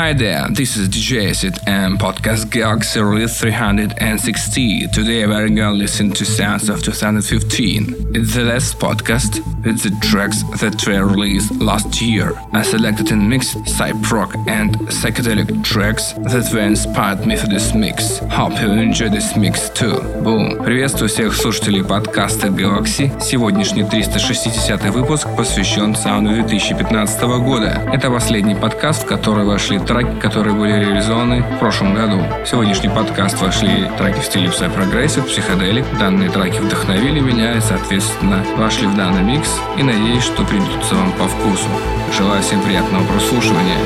Hi there, this is DJ Acid and podcast Galaxy Release 360. Today we're gonna listen to sounds of 2015. It's the last podcast with the tracks that were released last year. I selected and mixed psych-rock and psychedelic tracks that were inspired me for this mix. Hope you enjoy this mix too. Boom. Приветствую всех слушателей подкаста Galaxy. Сегодняшний 360 выпуск посвящен саунду 2015 года. Это последний подкаст, в который вошли треки, которые были реализованы в прошлом году. В сегодняшний подкаст вошли треки в стиле Psy Progressive, Psychedelic. Данные треки вдохновили меня и, соответственно, вошли в данный микс и надеюсь, что придутся вам по вкусу. Желаю всем приятного прослушивания.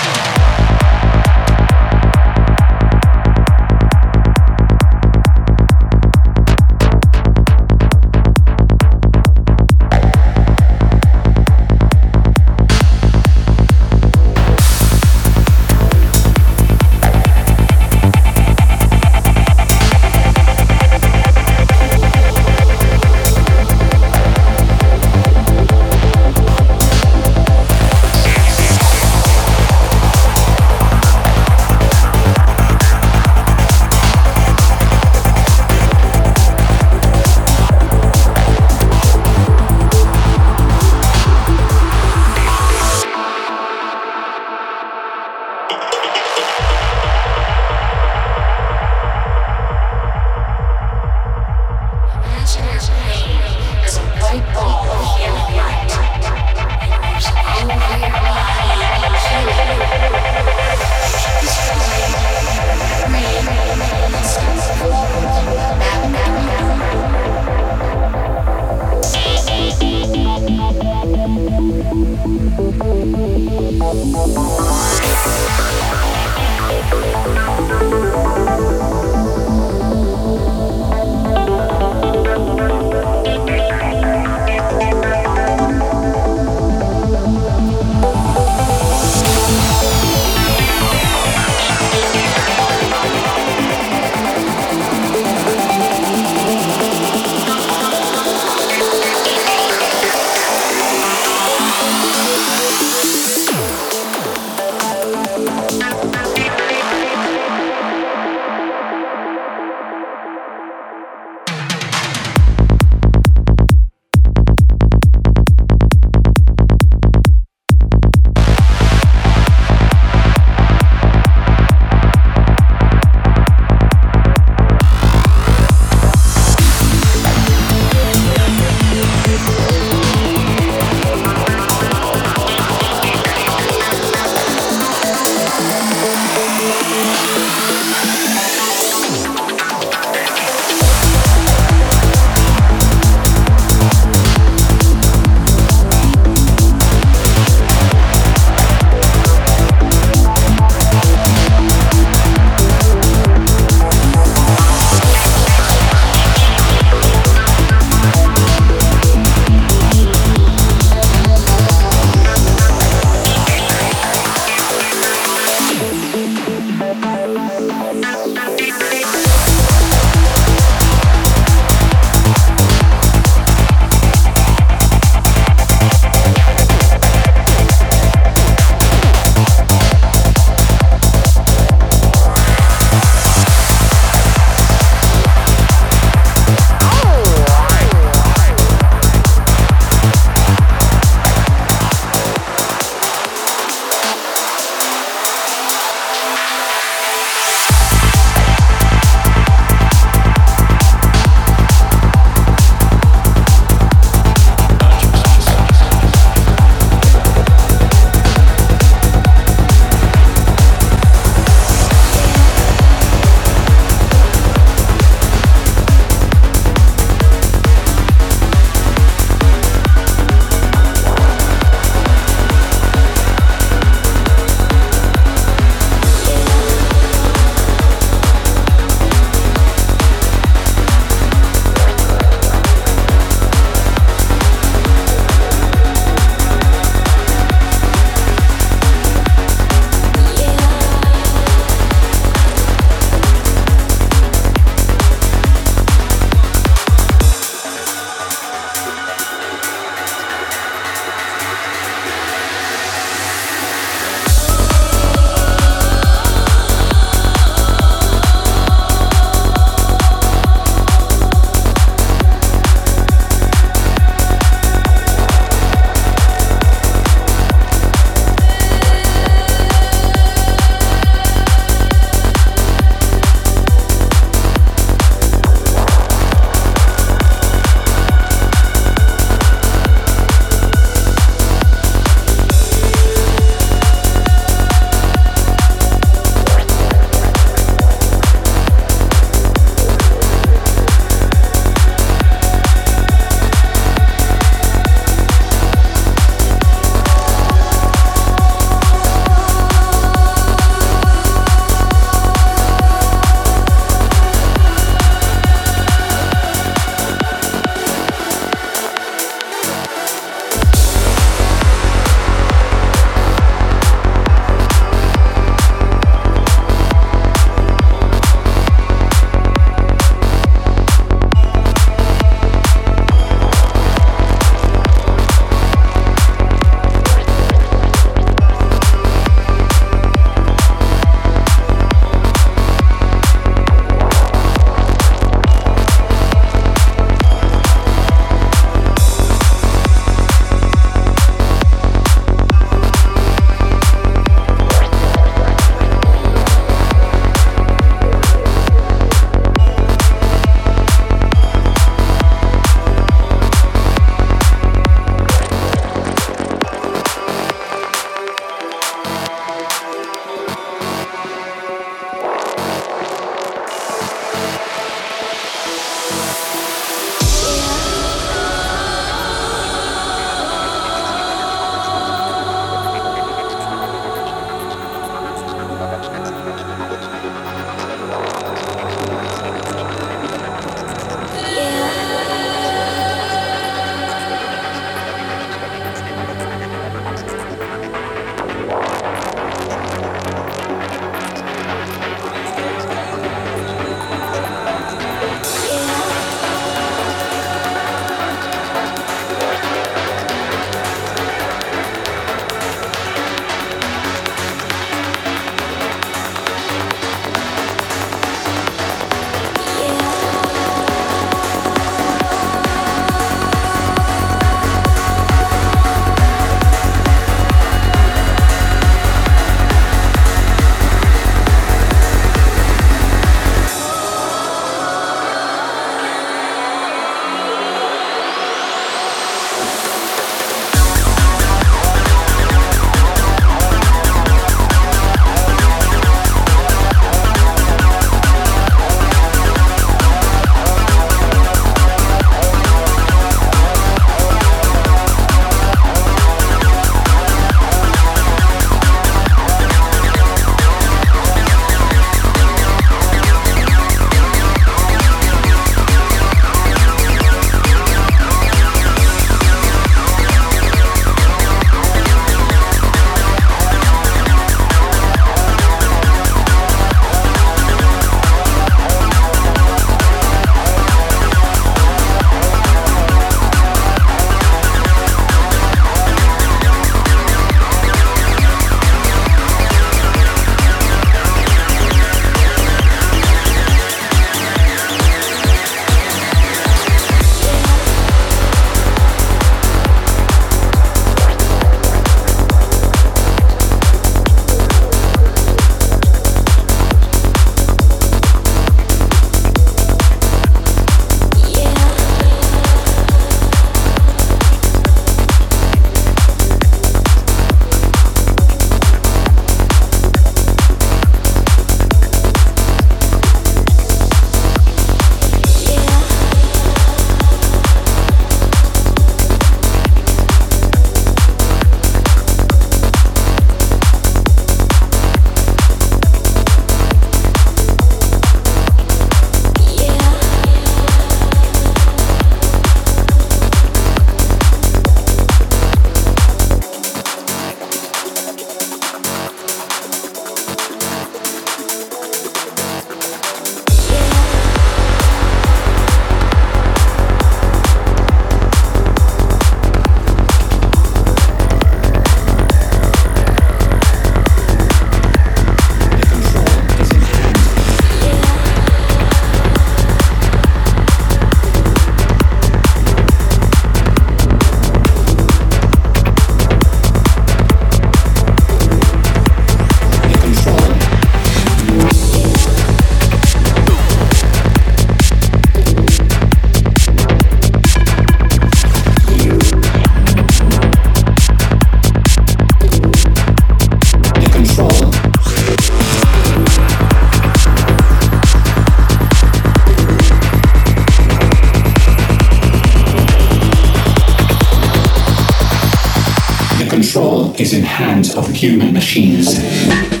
Control is in hands of human machines.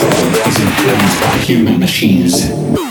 Is influenced by human machines.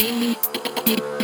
Thank you.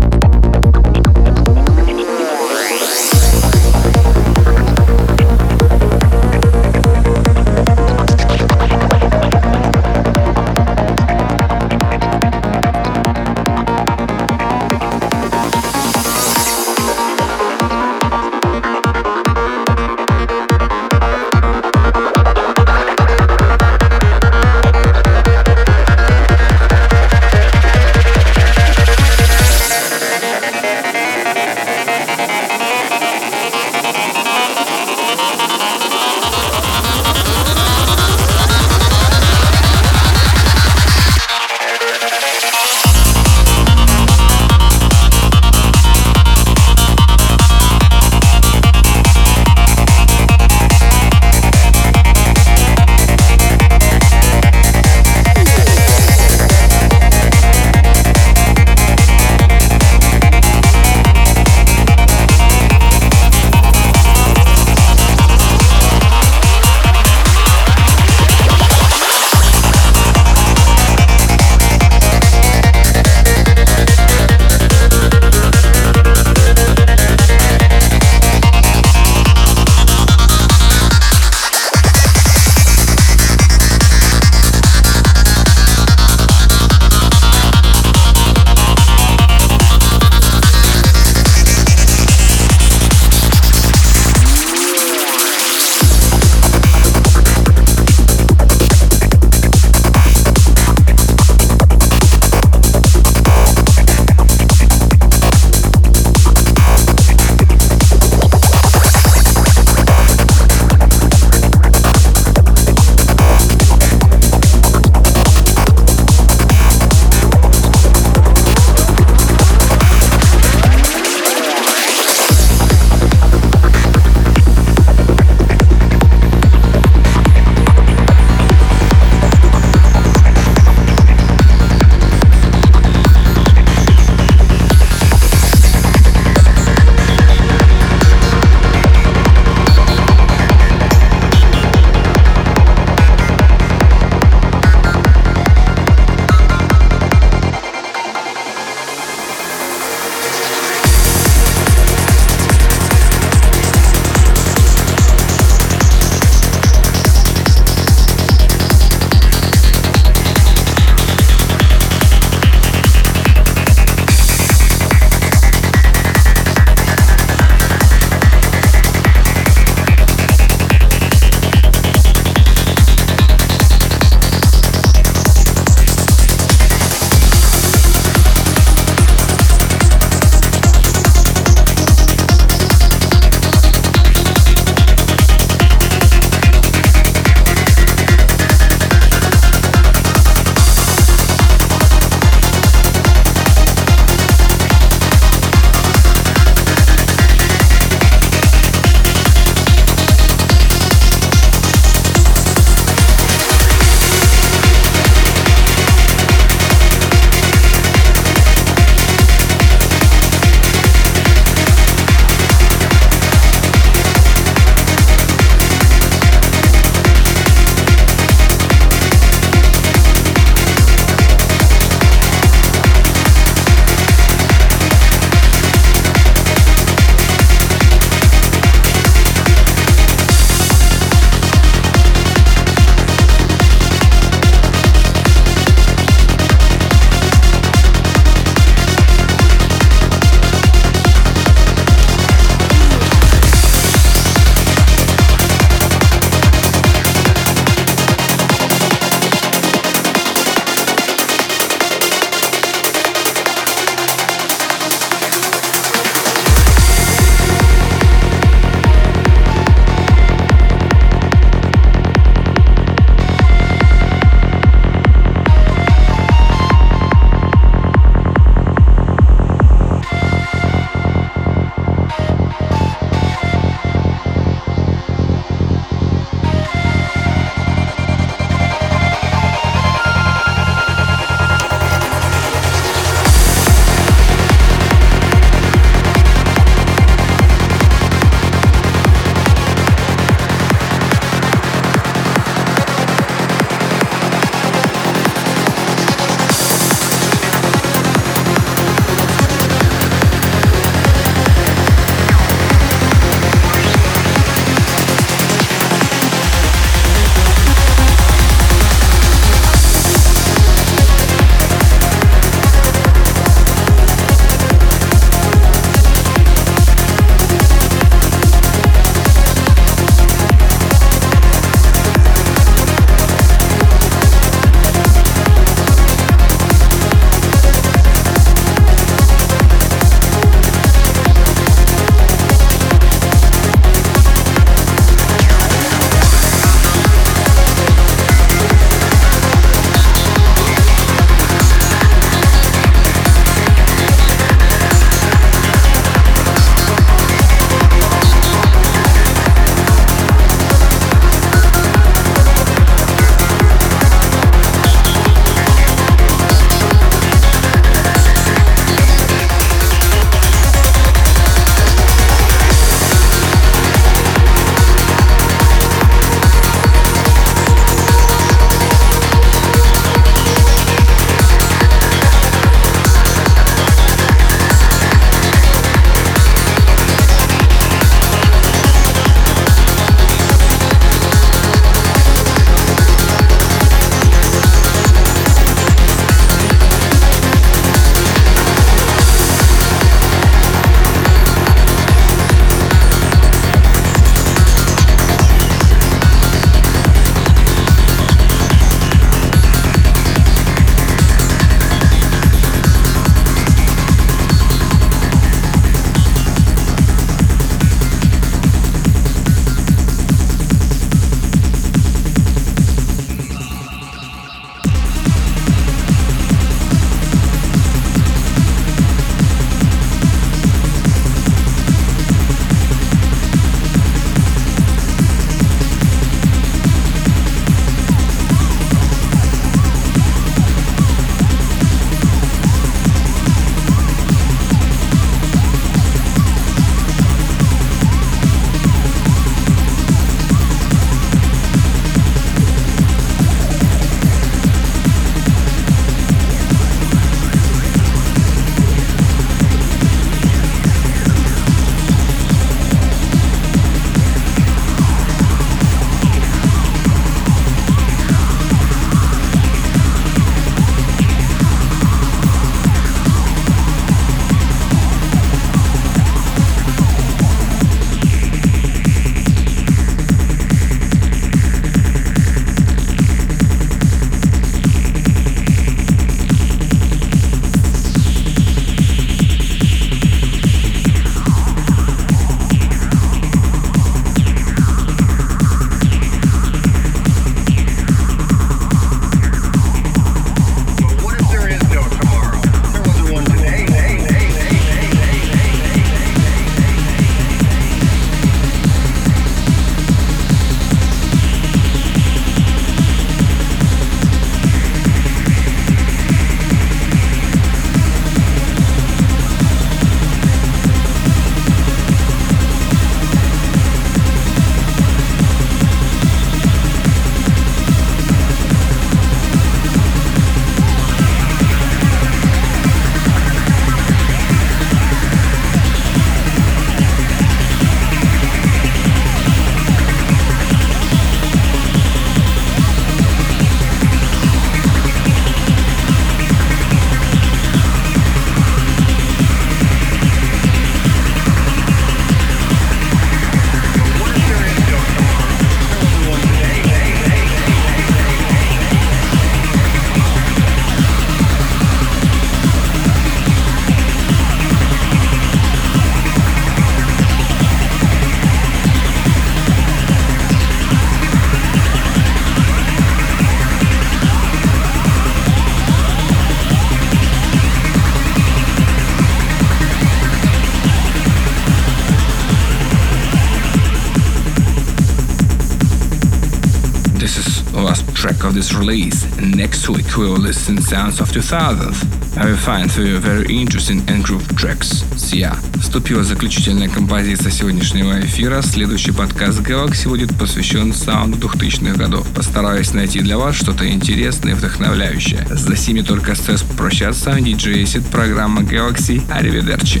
This release. Next week we will listen sounds of 2000. I will find few very interesting and groove tracks. Sia. Вступила заключительная композиция сегодняшнего эфира. Следующий подкаст Galaxy будет посвящен саунду 2000-х годов. Постараюсь найти для вас что-то интересное и вдохновляющее. За сими только остается попрощаться. DJ Сид, программа Galaxy. Аривидерчи.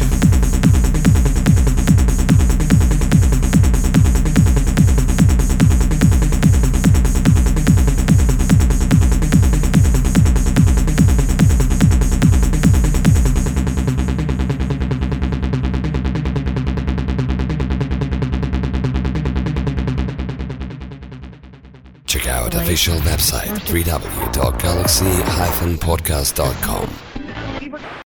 Official website www.galaxy-podcast.com.